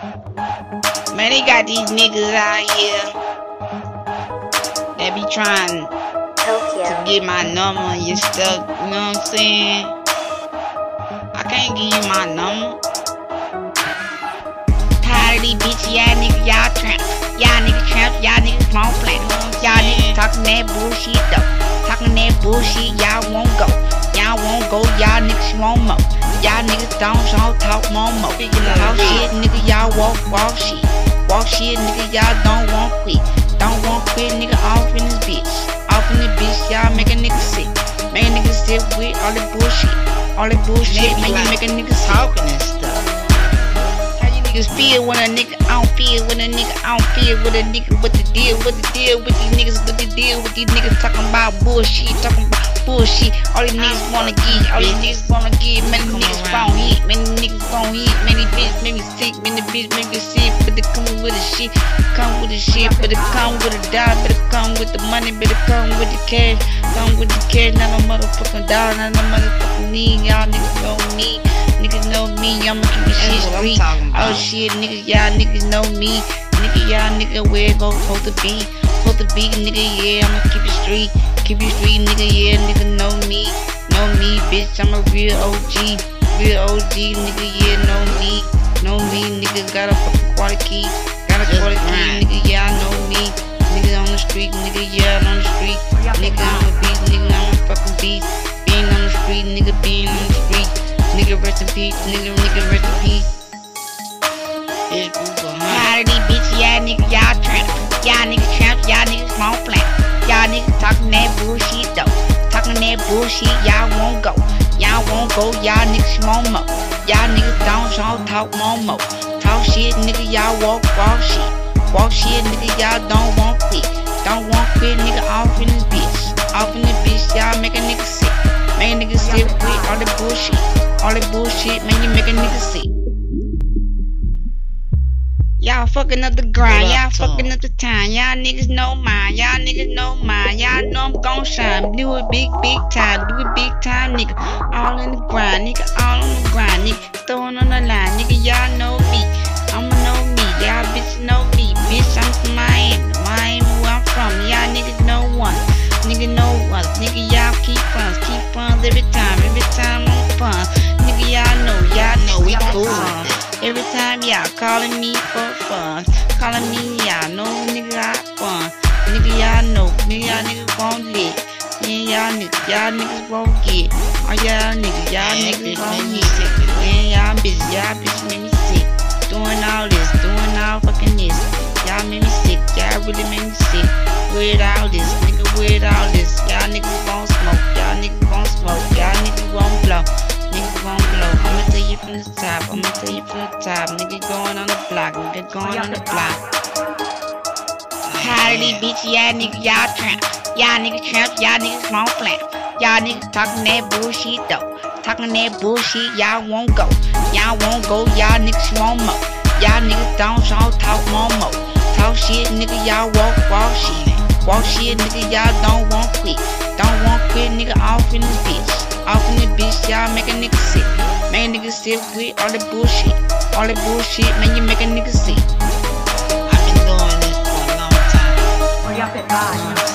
Man, they got these niggas out here that be trying to get my number and your stuff. You know what I'm saying? I can't give you my number. Tired of these bitch y'all niggas, y'all tramp. Y'all niggas tramp, y'all niggas won't play. Y'all niggas talking that bullshit though. Talking that bullshit, y'all won't go. Y'all won't go, y'all niggas won't mo. Y'all niggas don't, don't talk more mo. Talk shit, nigga, y'all walk, walk shit. Walk shit, nigga, y'all don't want quit. Don't want quit, nigga, off in this bitch. Off in this bitch, y'all make a nigga sick. Make a nigga sick with all that bullshit. All that bullshit, man, you make a nigga talking and stuff. How you niggas feel when a nigga I don't feel when a nigga I don't feel with a nigga what the deal what the deal with these niggas what the deal with these niggas talking about bullshit talking about bullshit all these niggas wanna get all these niggas wanna get many niggas won't hit many niggas won't hit many bitch make me sick many bitch make me sick but they come with the shit come with the shit but it come with a dime but it come with the money but it come with the cash come with the cash not no motherfucking dollar not no motherfucking need y'all niggas know me niggas know me I'ma keep this shit That's what I'm street. Oh shit, nigga, y'all niggas know me. Nigga, y'all nigga, where it go supposed to be? Supposed to be, nigga, yeah, I'ma keep it street. Keep it street, nigga, yeah, nigga, know me. Know me, bitch, I'm a real OG. Real OG, nigga, yeah, know me. Know me, nigga, got a fucking quarter key. Got a Just quarter key, grind. nigga, yeah, I know me. Nigga on the street, nigga, yeah, I'm on the street. Nigga, I'm a beast, nigga, I'm a fucking beast. Being on the street, nigga, being on the street. Nigga, rest in peace, nigga, nigga, rest in peace. Bitch, Google, huh? Tired of these bitch y'all niggas, y'all tramp. Y'all niggas tramp, y'all niggas won't plan. Y'all niggas talking that bullshit though. Talking that bullshit, y'all won't go. Y'all won't go, y'all niggas won't mo. Y'all niggas don't, don't talk more. Talk shit, nigga, y'all walk, walk shit. Walk shit, nigga, y'all don't want quit. Don't want quit, nigga, off in this bitch. Off in this bitch, y'all make a nigga sick. Make a nigga sick with all the bullshit. All the bullshit, man, you make a nigga sick. Y'all fucking up the grind, y'all fucking up the time. Y'all niggas know mine, y'all niggas know mine. Y'all know I'm gon' shine. Do it big, big time, do it big time, nigga. All in the grind, nigga, all on the grind, nigga. Throwing on the line, nigga, y'all know me. I'ma know me, y'all bitches know me. Bitch, I'm from Miami, Miami where I'm from. Y'all niggas know one, nigga know one. Nigga, y'all keep funds, keep funds every time, every time I'm fun. Nigga, y'all know, y'all know we cool. Time y'all calling me for fun, calling me y'all know nigga got fun. Nigga y'all know, nigga y'all niggas won't lit. Yeah, y'all niggas, y'all niggas won't get. Oh y'all niggas, y'all niggas me get. sick. Y'all bitch, y'all bitch make me going on the block. Tired of these bitch, y'all niggas, y'all tramp. Y'all niggas tramp, y'all niggas won't. Y'all niggas talking that bullshit though. Talking that bullshit, y'all won't go. Y'all won't go, y'all niggas won't mo. Y'all niggas don't, don't talk more mo. Talk shit, nigga, y'all walk, walk shit. Walk shit, nigga, y'all don't want quit. Don't want quit, nigga, off in this bitch. Off in this bitch, y'all make a nigga sick. Man, with all the bullshit. All the bullshit, man, you make a nigga sick. I've been doing this for a long time. Or y'all You